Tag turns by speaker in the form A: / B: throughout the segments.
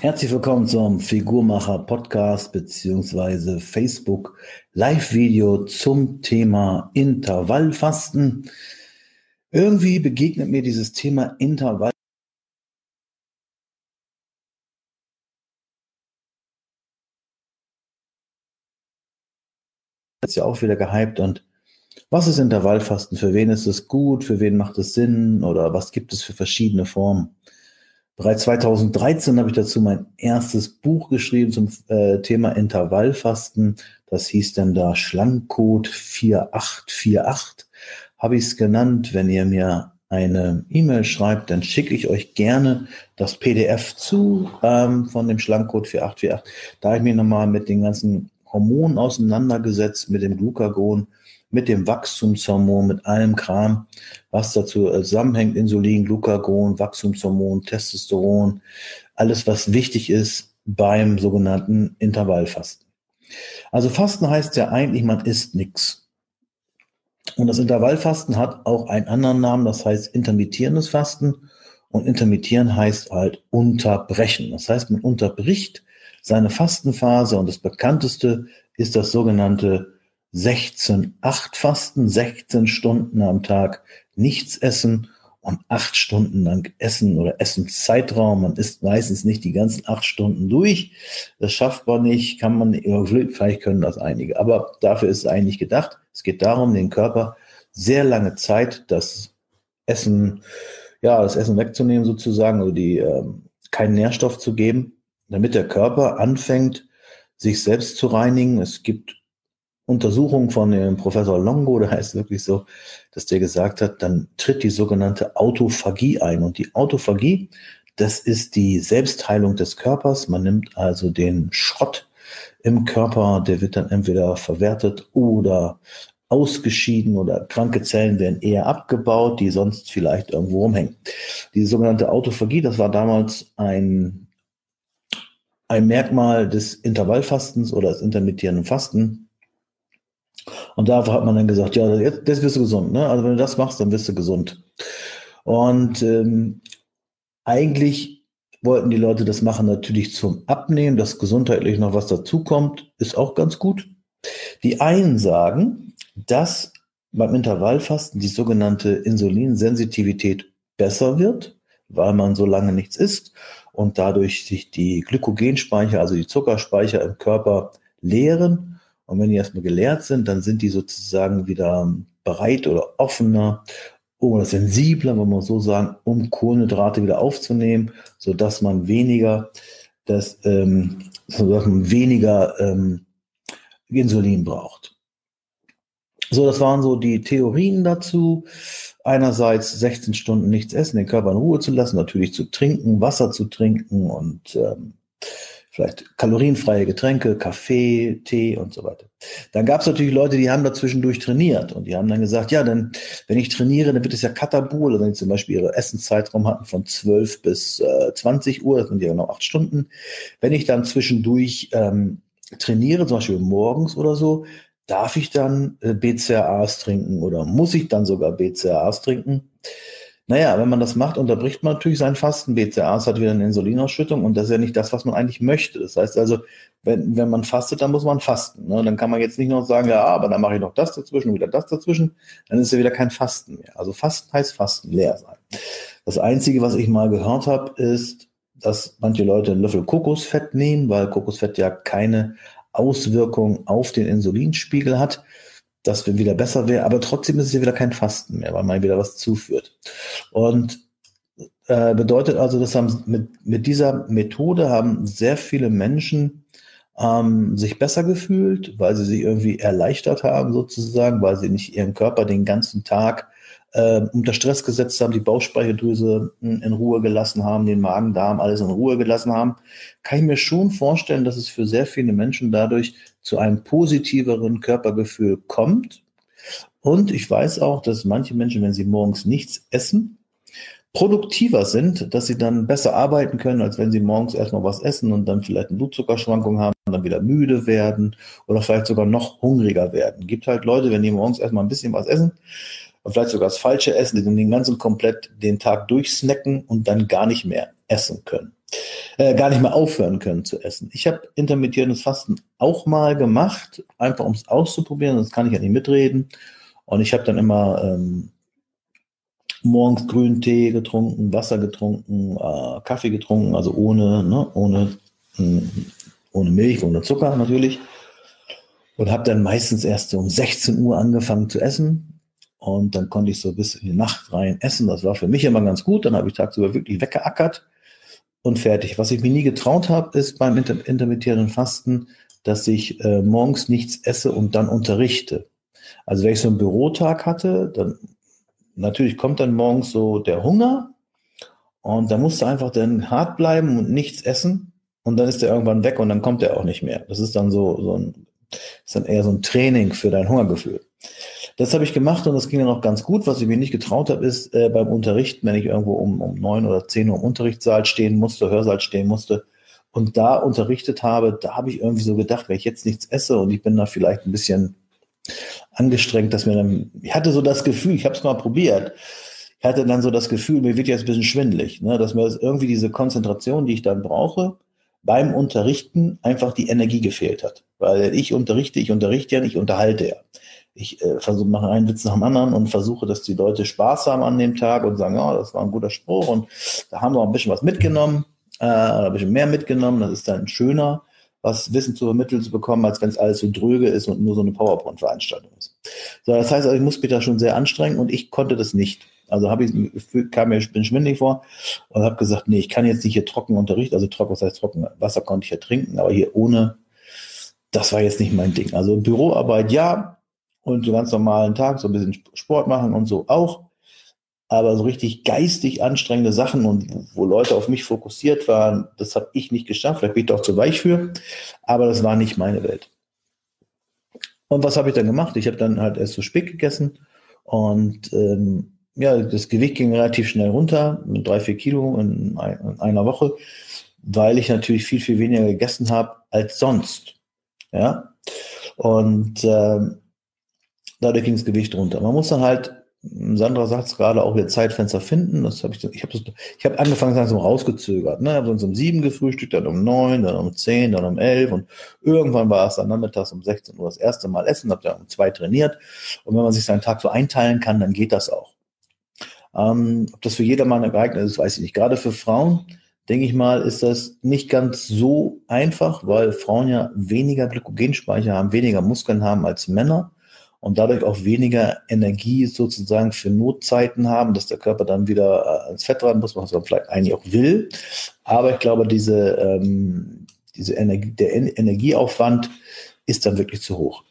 A: Herzlich willkommen zum Figurmacher Podcast beziehungsweise Facebook Live-Video zum Thema Intervallfasten. Irgendwie begegnet mir dieses Thema Intervall ist ja auch wieder gehypt und was ist Intervallfasten? Für wen ist es gut? Für wen macht es Sinn? Oder was gibt es für verschiedene Formen? Bereits 2013 habe ich dazu mein erstes Buch geschrieben zum äh, Thema Intervallfasten. Das hieß dann da Schlankcode 4848. Habe ich es genannt. Wenn ihr mir eine E-Mail schreibt, dann schicke ich euch gerne das PDF zu ähm, von dem Schlankcode 4848. Da habe ich mich nochmal mit den ganzen Hormonen auseinandergesetzt, mit dem Glucagon, mit dem Wachstumshormon, mit allem Kram, was dazu äh, zusammenhängt, Insulin, Glucagon, Wachstumshormon, Testosteron, alles, was wichtig ist beim sogenannten Intervallfasten. Also Fasten heißt ja eigentlich, man isst nichts. Und das Intervallfasten hat auch einen anderen Namen, das heißt intermittierendes Fasten. Und intermittieren heißt halt unterbrechen. Das heißt, man unterbricht seine Fastenphase und das bekannteste ist das sogenannte 16-8-Fasten, 16 Stunden am Tag nichts essen und acht Stunden lang essen oder Essenszeitraum. Man isst meistens nicht die ganzen acht Stunden durch. Das schafft man nicht, kann man, vielleicht können das einige, aber dafür ist es eigentlich gedacht. Es geht darum, den Körper sehr lange Zeit das Essen, ja, das Essen wegzunehmen sozusagen, also die, ähm, keinen Nährstoff zu geben, damit der Körper anfängt, sich selbst zu reinigen. Es gibt Untersuchung von dem Professor Longo, da heißt wirklich so, dass der gesagt hat, dann tritt die sogenannte Autophagie ein. Und die Autophagie, das ist die Selbstheilung des Körpers. Man nimmt also den Schrott im Körper, der wird dann entweder verwertet oder ausgeschieden oder kranke Zellen werden eher abgebaut, die sonst vielleicht irgendwo rumhängen. Diese sogenannte Autophagie, das war damals ein, ein Merkmal des Intervallfastens oder des intermittierenden Fasten und da hat man dann gesagt, ja, jetzt, jetzt wirst du gesund. Ne? Also wenn du das machst, dann wirst du gesund. Und ähm, eigentlich wollten die Leute das machen natürlich zum Abnehmen, dass gesundheitlich noch was dazukommt, ist auch ganz gut. Die einen sagen, dass beim Intervallfasten die sogenannte Insulinsensitivität besser wird, weil man so lange nichts isst und dadurch sich die Glykogenspeicher, also die Zuckerspeicher im Körper leeren und wenn die erstmal geleert sind, dann sind die sozusagen wieder bereit oder offener oder sensibler, wenn man so sagen, um Kohlenhydrate wieder aufzunehmen, so dass man weniger, das, ähm, so dass man weniger ähm, Insulin braucht. So, das waren so die Theorien dazu. Einerseits 16 Stunden nichts essen, den Körper in Ruhe zu lassen, natürlich zu trinken, Wasser zu trinken und ähm, vielleicht kalorienfreie Getränke, Kaffee, Tee und so weiter. Dann gab es natürlich Leute, die haben dazwischendurch trainiert und die haben dann gesagt, ja, dann, wenn ich trainiere, dann wird es ja Katabol, also wenn die zum Beispiel ihre Essenszeitraum hatten von 12 bis äh, 20 Uhr, das sind ja noch acht Stunden. Wenn ich dann zwischendurch ähm, trainiere, zum Beispiel morgens oder so, darf ich dann äh, BCAAs trinken oder muss ich dann sogar BCAAs trinken? Naja, wenn man das macht, unterbricht man natürlich sein Fasten. BCAAs hat wieder eine Insulinausschüttung und das ist ja nicht das, was man eigentlich möchte. Das heißt also, wenn, wenn man fastet, dann muss man fasten. Ne? Dann kann man jetzt nicht noch sagen, ja, aber dann mache ich noch das dazwischen und wieder das dazwischen. Dann ist ja wieder kein Fasten mehr. Also Fasten heißt Fasten, leer sein. Das Einzige, was ich mal gehört habe, ist, dass manche Leute einen Löffel Kokosfett nehmen, weil Kokosfett ja keine Auswirkung auf den Insulinspiegel hat das wieder besser wäre, aber trotzdem ist es ja wieder kein Fasten mehr, weil man wieder was zuführt. Und äh, bedeutet also, dass haben mit, mit dieser Methode haben sehr viele Menschen ähm, sich besser gefühlt, weil sie sich irgendwie erleichtert haben sozusagen, weil sie nicht ihren Körper den ganzen Tag äh, unter Stress gesetzt haben, die Bauchspeicheldrüse in Ruhe gelassen haben, den Magen, Darm, alles in Ruhe gelassen haben, kann ich mir schon vorstellen, dass es für sehr viele Menschen dadurch zu einem positiveren Körpergefühl kommt. Und ich weiß auch, dass manche Menschen, wenn sie morgens nichts essen, produktiver sind, dass sie dann besser arbeiten können, als wenn sie morgens erstmal was essen und dann vielleicht eine Blutzuckerschwankung haben, dann wieder müde werden oder vielleicht sogar noch hungriger werden. Gibt halt Leute, wenn die morgens erstmal ein bisschen was essen, und vielleicht sogar das falsche Essen, die den ganzen komplett den Tag durchsnacken und dann gar nicht mehr essen können. Äh, gar nicht mehr aufhören können zu essen. Ich habe intermittierendes Fasten auch mal gemacht, einfach um es auszuprobieren, sonst kann ich ja nicht mitreden. Und ich habe dann immer ähm, morgens grünen Tee getrunken, Wasser getrunken, äh, Kaffee getrunken, also ohne, ne, ohne, mh, hm, ohne Milch, ohne Zucker natürlich. Und habe dann meistens erst um 16 Uhr angefangen zu essen. Und dann konnte ich so bis in die Nacht rein essen. Das war für mich immer ganz gut. Dann habe ich tagsüber wirklich weggeackert und fertig. Was ich mir nie getraut habe, ist beim inter intermittierenden Fasten, dass ich äh, morgens nichts esse und dann unterrichte. Also wenn ich so einen Bürotag hatte, dann natürlich kommt dann morgens so der Hunger und da musst du einfach dann hart bleiben und nichts essen und dann ist der irgendwann weg und dann kommt er auch nicht mehr. Das ist dann so, so ein, ist dann eher so ein Training für dein Hungergefühl. Das habe ich gemacht und das ging dann auch ganz gut. Was ich mir nicht getraut habe, ist äh, beim Unterrichten, wenn ich irgendwo um, um neun oder zehn Uhr im Unterrichtssaal stehen musste, Hörsaal stehen musste und da unterrichtet habe, da habe ich irgendwie so gedacht, wenn ich jetzt nichts esse und ich bin da vielleicht ein bisschen angestrengt, dass mir dann, ich hatte so das Gefühl, ich habe es mal probiert, ich hatte dann so das Gefühl, mir wird jetzt ein bisschen schwindelig, ne, dass mir das irgendwie diese Konzentration, die ich dann brauche, beim Unterrichten einfach die Energie gefehlt hat. Weil ich unterrichte, ich unterrichte ja nicht, ich unterhalte ja. Ich äh, versuche, mache einen Witz nach dem anderen und versuche, dass die Leute Spaß haben an dem Tag und sagen, ja, oh, das war ein guter Spruch und da haben wir auch ein bisschen was mitgenommen, äh, ein bisschen mehr mitgenommen, das ist dann schöner was Wissen zu vermitteln zu bekommen, als wenn es alles so dröge ist und nur so eine PowerPoint-Veranstaltung ist. So, das heißt, also, ich muss mich da schon sehr anstrengen und ich konnte das nicht. Also habe ich kam mir bin schwindelig vor und habe gesagt, nee, ich kann jetzt nicht hier trocken unterrichten, also trocken, was heißt trocken, Wasser konnte ich ja trinken, aber hier ohne, das war jetzt nicht mein Ding. Also Büroarbeit ja und so ganz normalen Tag, so ein bisschen Sport machen und so auch aber so richtig geistig anstrengende Sachen und wo Leute auf mich fokussiert waren, das habe ich nicht geschafft. Vielleicht bin ich doch zu weich für, aber das war nicht meine Welt. Und was habe ich dann gemacht? Ich habe dann halt erst so Spick gegessen und ähm, ja, das Gewicht ging relativ schnell runter, mit drei, vier Kilo in, in einer Woche, weil ich natürlich viel, viel weniger gegessen habe als sonst. Ja, und ähm, dadurch ging das Gewicht runter. Man muss dann halt Sandra sagt es gerade auch wieder Zeitfenster finden. Das hab ich ich habe hab angefangen, langsam rausgezögert. Ne? Ich habe sonst um sieben gefrühstückt, dann um neun, dann um zehn, dann um elf und irgendwann war es dann nachmittags um 16 Uhr das erste Mal essen, habe dann um zwei trainiert. Und wenn man sich seinen Tag so einteilen kann, dann geht das auch. Ähm, ob das für jedermann geeignet ist, weiß ich nicht. Gerade für Frauen, denke ich mal, ist das nicht ganz so einfach, weil Frauen ja weniger Glykogenspeicher haben, weniger Muskeln haben als Männer und dadurch auch weniger Energie sozusagen für Notzeiten haben, dass der Körper dann wieder äh, ans Fett ran muss, was man vielleicht eigentlich auch will. Aber ich glaube, diese, ähm, diese Energie, der Energieaufwand ist dann wirklich zu hoch.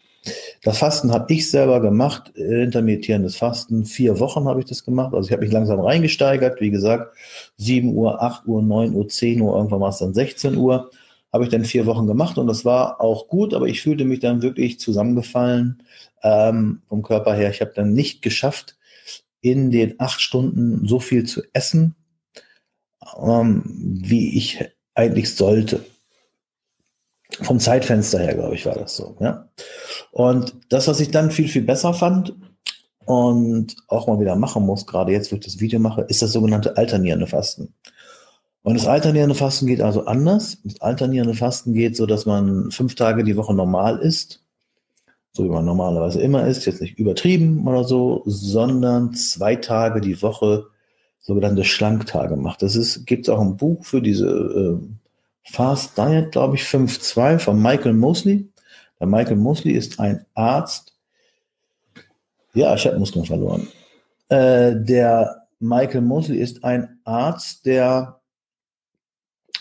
A: Das Fasten habe ich selber gemacht, intermittierendes Fasten. Vier Wochen habe ich das gemacht. Also ich habe mich langsam reingesteigert. Wie gesagt, 7 Uhr, 8 Uhr, 9 Uhr, 10 Uhr, irgendwann war es dann 16 Uhr. Habe ich dann vier Wochen gemacht und das war auch gut, aber ich fühlte mich dann wirklich zusammengefallen ähm, vom Körper her. Ich habe dann nicht geschafft, in den acht Stunden so viel zu essen, ähm, wie ich eigentlich sollte. Vom Zeitfenster her, glaube ich, war das so. Ja? Und das, was ich dann viel, viel besser fand und auch mal wieder machen muss, gerade jetzt, wo ich das Video mache, ist das sogenannte alternierende Fasten. Und das alternierende Fasten geht also anders. Das alternierende Fasten geht so, dass man fünf Tage die Woche normal isst so wie man normalerweise immer ist, jetzt nicht übertrieben oder so, sondern zwei Tage die Woche sogenannte Schlanktage macht. Das gibt es auch ein Buch für diese äh, Fast Diet, glaube ich, 5.2 von Michael Mosley. Der Michael Mosley ist ein Arzt. Ja, ich habe Muskeln verloren. Äh, der Michael Mosley ist ein Arzt, der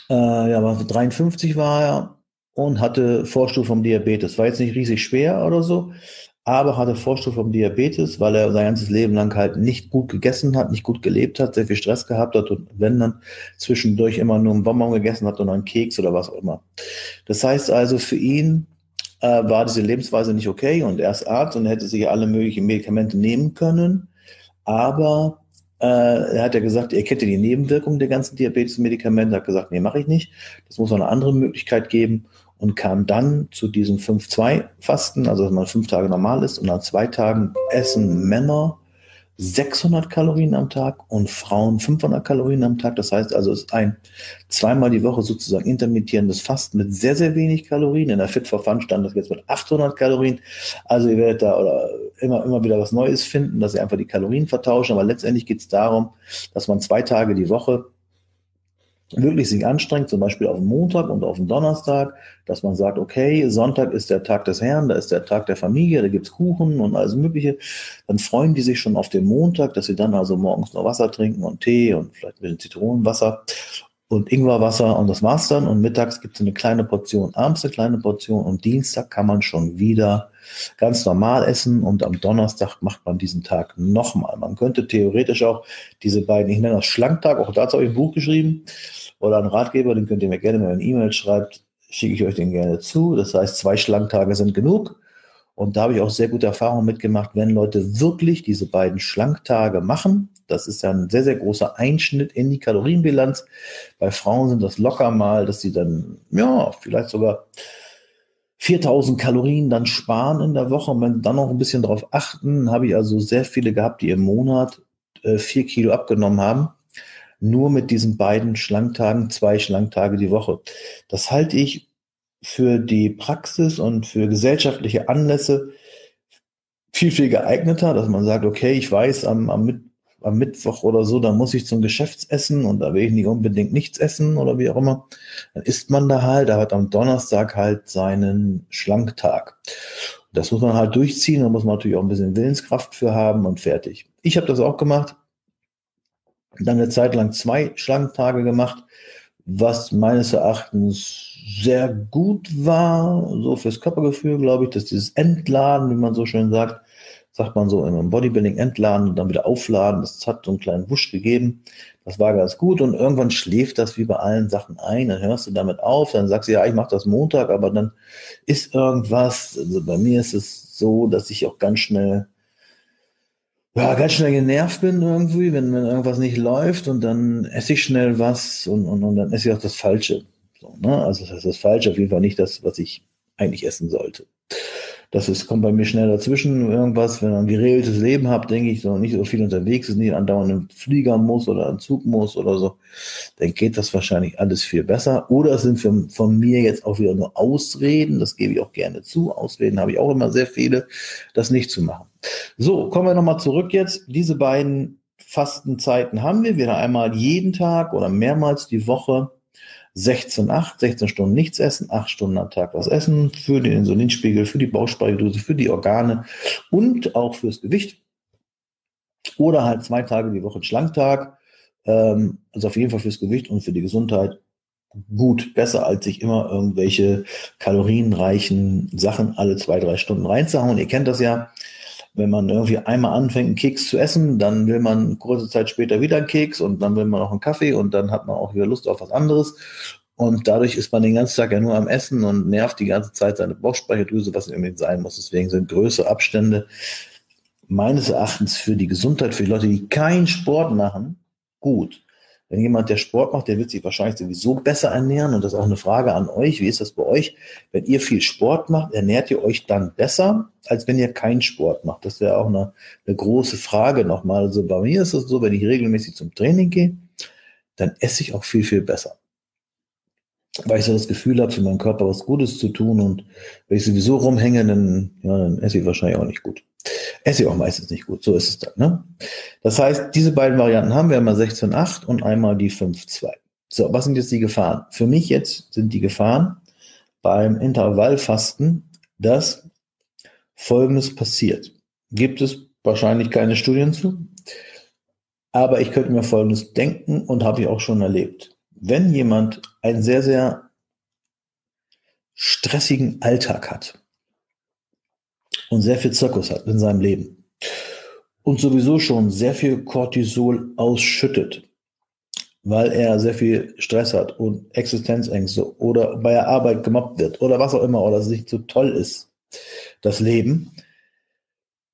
A: äh, ja, 53 war er und hatte Vorstufe vom Diabetes. War jetzt nicht riesig schwer oder so, aber hatte Vorstufe vom Diabetes, weil er sein ganzes Leben lang halt nicht gut gegessen hat, nicht gut gelebt hat, sehr viel Stress gehabt hat und wenn dann zwischendurch immer nur einen Bonbon gegessen hat und einen Keks oder was auch immer. Das heißt also für ihn äh, war diese Lebensweise nicht okay und er ist Arzt und hätte sich alle möglichen Medikamente nehmen können, aber äh, er hat ja gesagt, er kennt ja die Nebenwirkungen der ganzen Diabetes-Medikamente, hat gesagt, nee, mache ich nicht. Das muss eine andere Möglichkeit geben und kam dann zu diesem 5-2-Fasten, also dass man fünf Tage normal ist und an zwei Tagen essen Männer 600 Kalorien am Tag und Frauen 500 Kalorien am Tag. Das heißt also, es ist ein zweimal die Woche sozusagen intermittierendes Fasten mit sehr, sehr wenig Kalorien. In der Fit for Fun stand das jetzt mit 800 Kalorien. Also ihr werdet da oder immer, immer wieder was Neues finden, dass ihr einfach die Kalorien vertauschen. Aber letztendlich geht es darum, dass man zwei Tage die Woche wirklich sich anstrengt, zum Beispiel auf den Montag und auf den Donnerstag, dass man sagt, okay, Sonntag ist der Tag des Herrn, da ist der Tag der Familie, da gibt's Kuchen und alles Mögliche, dann freuen die sich schon auf den Montag, dass sie dann also morgens noch Wasser trinken und Tee und vielleicht ein bisschen Zitronenwasser und Ingwerwasser und das war's dann. Und mittags gibt's eine kleine Portion, abends eine kleine Portion und Dienstag kann man schon wieder ganz normal essen und am Donnerstag macht man diesen Tag nochmal. Man könnte theoretisch auch diese beiden, ich nenne das Schlanktag, auch dazu habe ich ein Buch geschrieben oder einen Ratgeber, den könnt ihr mir gerne, wenn ihr eine E-Mail schreibt, schicke ich euch den gerne zu. Das heißt, zwei Schlanktage sind genug. Und da habe ich auch sehr gute Erfahrungen mitgemacht, wenn Leute wirklich diese beiden Schlanktage machen. Das ist ja ein sehr, sehr großer Einschnitt in die Kalorienbilanz. Bei Frauen sind das locker mal, dass sie dann, ja, vielleicht sogar 4000 Kalorien dann sparen in der Woche. Und wenn dann noch ein bisschen darauf achten, habe ich also sehr viele gehabt, die im Monat äh, vier Kilo abgenommen haben. Nur mit diesen beiden Schlanktagen, zwei Schlanktage die Woche. Das halte ich für die Praxis und für gesellschaftliche Anlässe viel, viel geeigneter, dass man sagt, okay, ich weiß, am, am, am Mittwoch oder so, da muss ich zum Geschäftsessen und da will ich nicht unbedingt nichts essen oder wie auch immer. Dann isst man da halt, da hat am Donnerstag halt seinen Schlanktag. Das muss man halt durchziehen, da muss man natürlich auch ein bisschen Willenskraft für haben und fertig. Ich habe das auch gemacht dann eine Zeit lang zwei Schlangentage gemacht, was meines Erachtens sehr gut war, so fürs Körpergefühl, glaube ich, dass dieses Entladen, wie man so schön sagt, sagt man so im Bodybuilding entladen und dann wieder aufladen, das hat so einen kleinen Wusch gegeben. Das war ganz gut und irgendwann schläft das wie bei allen Sachen ein, dann hörst du damit auf, dann sagst du, ja, ich mache das Montag, aber dann ist irgendwas, also bei mir ist es so, dass ich auch ganz schnell ja, ganz schnell genervt bin irgendwie, wenn, wenn irgendwas nicht läuft und dann esse ich schnell was und, und, und dann esse ich auch das Falsche. So, ne? Also das heißt das Falsche auf jeden Fall nicht das, was ich eigentlich essen sollte. Das ist, kommt bei mir schnell dazwischen irgendwas, wenn man ein geregeltes Leben hat, denke ich, so nicht so viel unterwegs ist, nicht andauernd im Flieger muss oder ein Zug muss oder so, dann geht das wahrscheinlich alles viel besser. Oder es sind für, von mir jetzt auch wieder nur Ausreden, das gebe ich auch gerne zu. Ausreden habe ich auch immer sehr viele, das nicht zu machen. So, kommen wir nochmal zurück jetzt. Diese beiden Fastenzeiten haben wir. Haben einmal jeden Tag oder mehrmals die Woche 16, 8, 16 Stunden nichts essen, 8 Stunden am Tag was essen für den Insulinspiegel, für die Bauchspeicheldrüse, für die Organe und auch fürs Gewicht. Oder halt zwei Tage die Woche Schlanktag. Ähm, also auf jeden Fall fürs Gewicht und für die Gesundheit gut, besser als sich immer irgendwelche kalorienreichen Sachen alle zwei, drei Stunden reinzuhauen. Ihr kennt das ja wenn man irgendwie einmal anfängt, einen Keks zu essen, dann will man kurze Zeit später wieder einen Keks und dann will man auch einen Kaffee und dann hat man auch wieder Lust auf was anderes. Und dadurch ist man den ganzen Tag ja nur am Essen und nervt die ganze Zeit seine Bauchspeicheldrüse, was irgendwie sein muss. Deswegen sind größere Abstände meines Erachtens für die Gesundheit, für die Leute, die keinen Sport machen, gut. Wenn jemand, der Sport macht, der wird sich wahrscheinlich sowieso besser ernähren. Und das ist auch eine Frage an euch. Wie ist das bei euch? Wenn ihr viel Sport macht, ernährt ihr euch dann besser, als wenn ihr keinen Sport macht? Das wäre auch eine, eine große Frage nochmal. Also bei mir ist es so, wenn ich regelmäßig zum Training gehe, dann esse ich auch viel, viel besser. Weil ich so das Gefühl habe, für meinen Körper was Gutes zu tun. Und wenn ich sowieso rumhänge, dann, ja, dann esse ich wahrscheinlich auch nicht gut. Esse ich auch meistens nicht gut, so ist es dann. Ne? Das heißt, diese beiden Varianten haben wir einmal 16,8 und einmal die 5,2. So, was sind jetzt die Gefahren? Für mich jetzt sind die Gefahren beim Intervallfasten, dass Folgendes passiert. Gibt es wahrscheinlich keine Studien zu, aber ich könnte mir Folgendes denken und habe ich auch schon erlebt. Wenn jemand einen sehr, sehr stressigen Alltag hat, und sehr viel Zirkus hat in seinem Leben und sowieso schon sehr viel Cortisol ausschüttet, weil er sehr viel Stress hat und Existenzängste oder bei der Arbeit gemobbt wird oder was auch immer oder es nicht so toll ist, das Leben,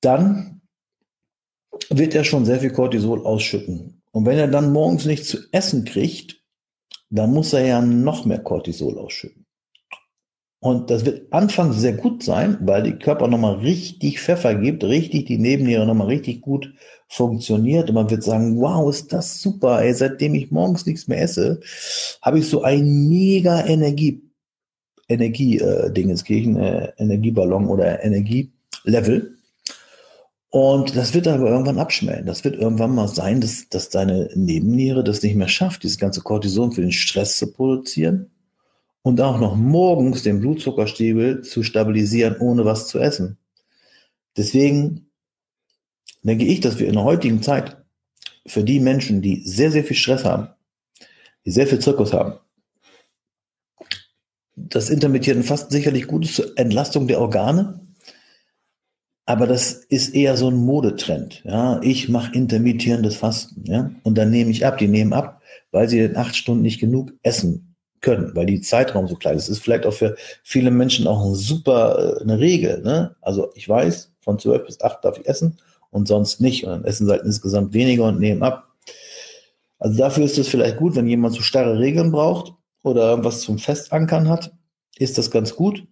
A: dann wird er schon sehr viel Cortisol ausschütten. Und wenn er dann morgens nichts zu essen kriegt, dann muss er ja noch mehr Cortisol ausschütten. Und das wird anfangs sehr gut sein, weil die Körper nochmal richtig Pfeffer gibt, richtig die Nebenniere nochmal richtig gut funktioniert. Und man wird sagen, wow, ist das super. Ey, seitdem ich morgens nichts mehr esse, habe ich so ein mega Energie, Energie, äh, Dingenskirchen, äh, Energieballon oder Energielevel. Und das wird aber irgendwann abschmelzen. Das wird irgendwann mal sein, dass, dass deine Nebenniere das nicht mehr schafft, dieses ganze Cortison für den Stress zu produzieren und auch noch morgens den Blutzuckerspiegel zu stabilisieren, ohne was zu essen. Deswegen denke ich, dass wir in der heutigen Zeit für die Menschen, die sehr, sehr viel Stress haben, die sehr viel Zirkus haben, das intermittierende Fasten sicherlich gut ist zur Entlastung der Organe, aber das ist eher so ein Modetrend. Ja, ich mache intermittierendes Fasten, ja, und dann nehme ich ab. Die nehmen ab, weil sie in acht Stunden nicht genug essen können, weil die Zeitraum so klein ist. Das ist vielleicht auch für viele Menschen auch ein super, äh, eine Regel. Ne? Also ich weiß, von zwölf bis acht darf ich essen und sonst nicht. Und dann essen sie halt insgesamt weniger und nehmen ab. Also dafür ist es vielleicht gut, wenn jemand so starre Regeln braucht oder irgendwas zum Festankern hat, ist das ganz gut.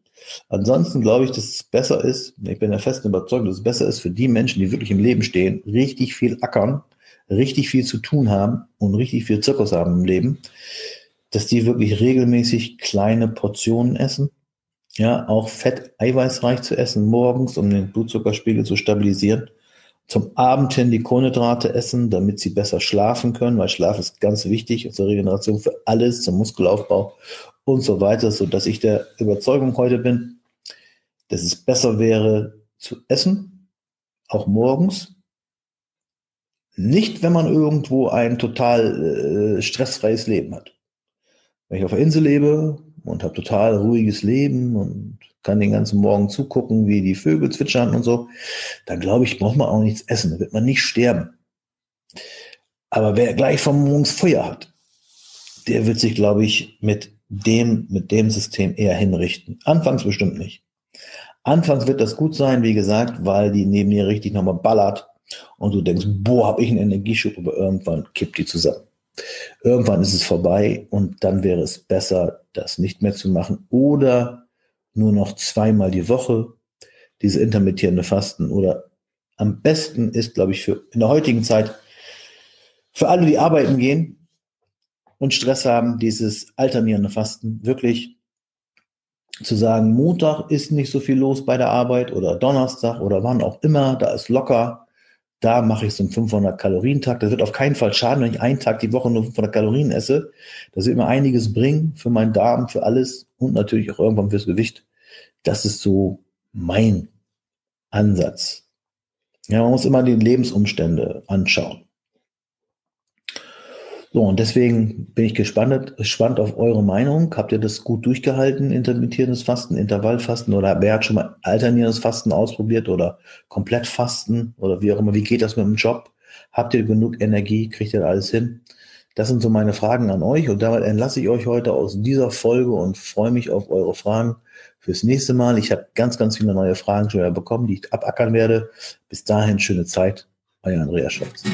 A: Ansonsten glaube ich, dass es besser ist, ich bin der festen Überzeugung, dass es besser ist für die Menschen, die wirklich im Leben stehen, richtig viel ackern, richtig viel zu tun haben und richtig viel Zirkus haben im Leben, dass die wirklich regelmäßig kleine Portionen essen. Ja, auch fett eiweißreich zu essen morgens, um den Blutzuckerspiegel zu stabilisieren. Zum Abend hin die Kohlenhydrate essen, damit sie besser schlafen können, weil Schlaf ist ganz wichtig zur Regeneration für alles, zum Muskelaufbau und so weiter, so dass ich der Überzeugung heute bin, dass es besser wäre zu essen, auch morgens. Nicht, wenn man irgendwo ein total äh, stressfreies Leben hat wenn ich auf der Insel lebe und habe total ruhiges Leben und kann den ganzen Morgen zugucken, wie die Vögel zwitschern und so, dann glaube ich, braucht man auch nichts essen, da wird man nicht sterben. Aber wer gleich vom Morgens Feuer hat, der wird sich, glaube ich, mit dem, mit dem System eher hinrichten. Anfangs bestimmt nicht. Anfangs wird das gut sein, wie gesagt, weil die neben dir richtig nochmal ballert und du denkst, boah, habe ich einen Energieschub, aber irgendwann kippt die zusammen. Irgendwann ist es vorbei und dann wäre es besser, das nicht mehr zu machen oder nur noch zweimal die Woche diese intermittierende Fasten oder am besten ist, glaube ich, für in der heutigen Zeit für alle, die arbeiten gehen und Stress haben, dieses alternierende Fasten wirklich zu sagen, Montag ist nicht so viel los bei der Arbeit oder Donnerstag oder wann auch immer, da ist locker, da mache ich so einen 500 Kalorien Tag. Das wird auf keinen Fall schaden, wenn ich einen Tag die Woche nur 500 Kalorien esse. Das wird mir einiges bringen für meinen Darm, für alles und natürlich auch irgendwann fürs Gewicht. Das ist so mein Ansatz. Ja, man muss immer die Lebensumstände anschauen. So, und deswegen bin ich gespannt, gespannt auf eure Meinung. Habt ihr das gut durchgehalten, intermittierendes Fasten, Intervallfasten oder wer hat schon mal alternierendes Fasten ausprobiert oder komplett Fasten oder wie auch immer? Wie geht das mit dem Job? Habt ihr genug Energie? Kriegt ihr alles hin? Das sind so meine Fragen an euch und damit entlasse ich euch heute aus dieser Folge und freue mich auf eure Fragen fürs nächste Mal. Ich habe ganz, ganz viele neue Fragen schon bekommen, die ich abackern werde. Bis dahin schöne Zeit. Euer Andreas Scholz.